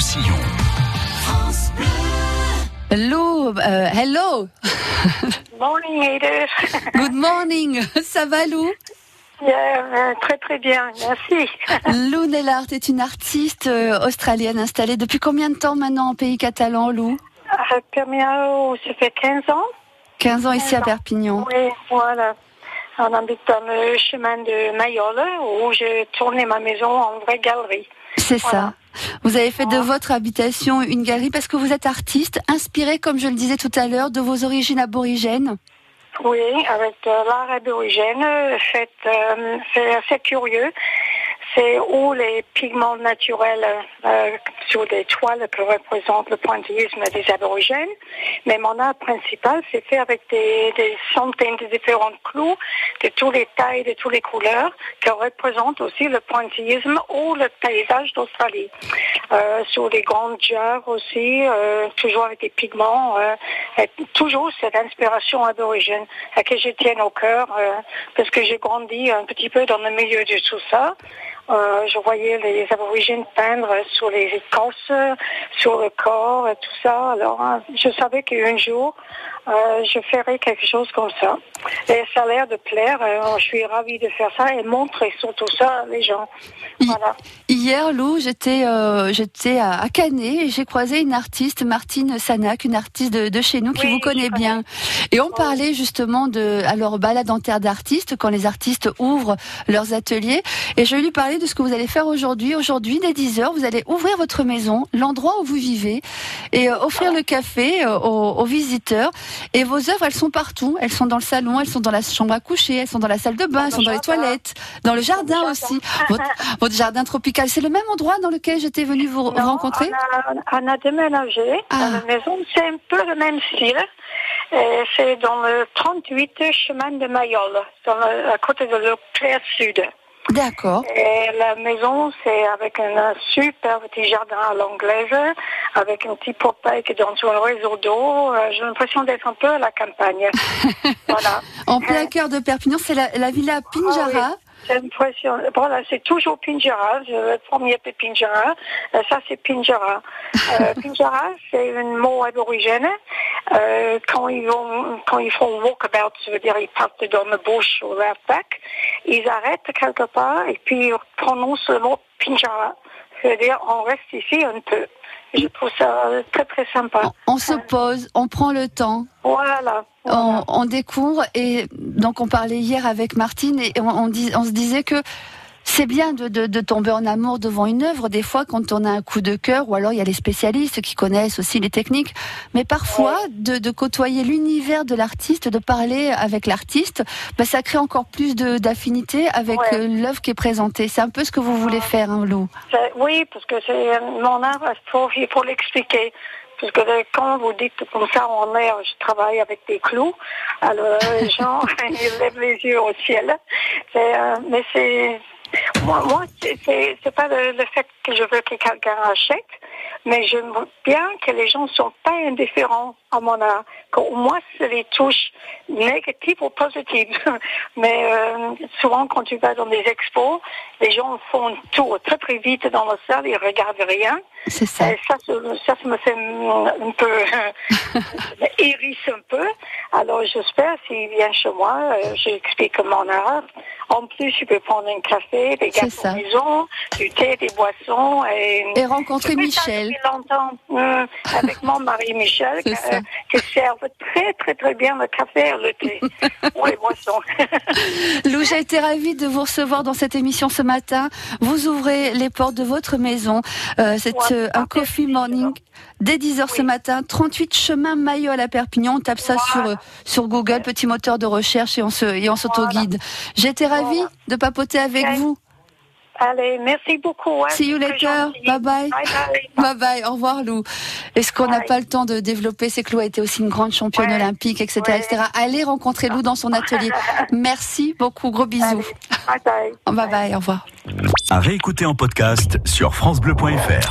Roussillon. Lou, euh, hello. Morning, Edith. Good morning. Ça va, Lou? Yeah, très très bien, merci. Lou Nellart est une artiste euh, australienne installée depuis combien de temps maintenant en pays catalan, Lou? À Permiao, ça fait 15 ans. 15 ans ici à 15 ans. Perpignan. Oui, voilà. On habite dans le chemin de Mayol, où j'ai tourné ma maison en vraie galerie. C'est Voilà. ça. Vous avez fait de votre habitation une galerie parce que vous êtes artiste, inspiré, comme je le disais tout à l'heure, de vos origines aborigènes. Oui, avec euh, l'art aborigène, euh, euh, c'est assez curieux. C'est où les pigments naturels euh, sur des toiles que représentent le pointillisme des aborigènes. Mais mon art principal, c'est fait avec des, centaines de différents clous de toutes les tailles, de toutes les couleurs, qui représentent aussi le pointillisme ou le paysage d'Australie. Euh, sur des grandes jarres aussi, euh, toujours avec des pigments, toujours cette inspiration aborigène à que je tienne au cœur, parce que j'ai grandi un petit peu dans le milieu de tout ça. Euh, je voyais les aborigènes peindre sur les écorces, sur le corps et tout ça. Alors, hein, je savais qu'un jour, euh, je ferais quelque chose comme ça. Et ça a l'air de plaire. euh, je suis ravie de faire ça et montrer surtout ça à les gens. Voilà. Hier, Lou, j'étais euh, j'étais à, Canet et j'ai croisé une artiste, Martine Sanac, une artiste de, de chez nous qui Oui, vous connaît bien. Et on parlait justement de alors balade en terre d'artistes quand les artistes ouvrent leurs ateliers. Et je lui parler de ce que vous allez faire aujourd'hui. Aujourd'hui, dès 10 heures, vous allez ouvrir votre maison, l'endroit où vous vivez, et euh, offrir le café euh, aux, aux visiteurs. Et vos œuvres, elles sont partout. Elles sont dans le salon, elles sont dans la chambre à coucher, elles sont dans la salle de bain, elles sont dans les toilettes, dans le jardin aussi. Votre, votre jardin tropical, c'est le même endroit dans lequel j'étais venue vous Non, rencontrer? on, a, on a déménagé Ah. dans la maison. C'est un peu le même style. C'est dans le 38 chemin de Mayol, dans le- à côté de l'Auclair Sud. D'accord. Et la maison, c'est avec un super petit jardin à l'anglaise, avec un petit portail qui donne sur un réseau d'eau. Euh, J'ai l'impression d'être un peu à la campagne. voilà. En plein cœur de Perpignan, c'est la, la villa Pinjara. C'est impressionnant. Voilà, c'est toujours Pinjara. Le premier c'est Pinjara. Euh, Ça, c'est Pinjara. Euh, Pinjara, c'est un mot aborigène. Euh, quand ils vont, quand ils font walkabout, ça veut dire ils partent dans le bush ou l'outback, ils arrêtent quelque part et puis ils prononcent le mot Pinjara. Ça veut dire on reste ici un peu. Je trouve ça très très sympa. On, on se pose, on prend le temps, Voilà. on, on découvre. Et donc, on parlait hier avec Martine et on, on dis- on se disait que c'est bien de, de- de tomber en amour devant une œuvre, des fois quand on a un coup de cœur, ou alors il y a les spécialistes qui connaissent aussi les techniques, mais parfois de, de côtoyer l'univers de l'artiste, de parler avec l'artiste, bah, ça crée encore plus d'affinité avec Ouais. euh, l'œuvre qui est présentée. C'est un peu ce que vous voulez faire, hein, Lou. Oui, parce que c'est euh, mon art, il faut, il faut l'expliquer. Parce que euh, quand vous dites comme ça en l'air, je travaille avec des clous, alors les gens ils lèvent les yeux au ciel. Euh, mais c'est moi, moi c'est- pas le, le fait que je veux que quelqu'un achète, mais je veux bien que les gens sont pas indifférents à mon art. Qu'au moins, c'est les touches négatives ou positives. Mais euh, souvent, quand tu vas dans des expos, les gens font un tour très très vite dans la salle, ils regardent rien. C'est ça. Et ça, ça, ça, ça me fait un peu hérisse un peu. Alors j'espère s'il vient chez moi, euh, j'explique mon art. En plus, je peux prendre un café, des gâteaux maison, du thé, des boissons et, Et rencontrer ça Michel. longtemps hum, avec mon mari Michel euh, qui serve très très très bien café et le thé ou les boissons. Lou, j'ai été ravie de vous recevoir dans cette émission ce matin. Vous ouvrez les portes de votre maison. Euh, c'est Ouais, euh, un coffee morning dès 10h ce Oui. matin. 38 chemin Mayol à Perpignan. On tape ça sur, Voilà. euh, sur Google, petit moteur de recherche et on se, et on s'auto-guide. J'ai été ravie Voilà. de papoter avec vous. Allez, merci beaucoup. hein, See you later. Bye bye. Bye bye. Bye bye, au revoir Lou. Et ce qu'on n'a pas le temps de développer, c'est que Lou a été aussi une grande championne Ouais. olympique, etc., Ouais. etc. Allez rencontrer Lou dans son atelier. Merci beaucoup, gros bisous. Allez, bye bye. Bye bye, au revoir. À réécouter en podcast sur FranceBleu.fr.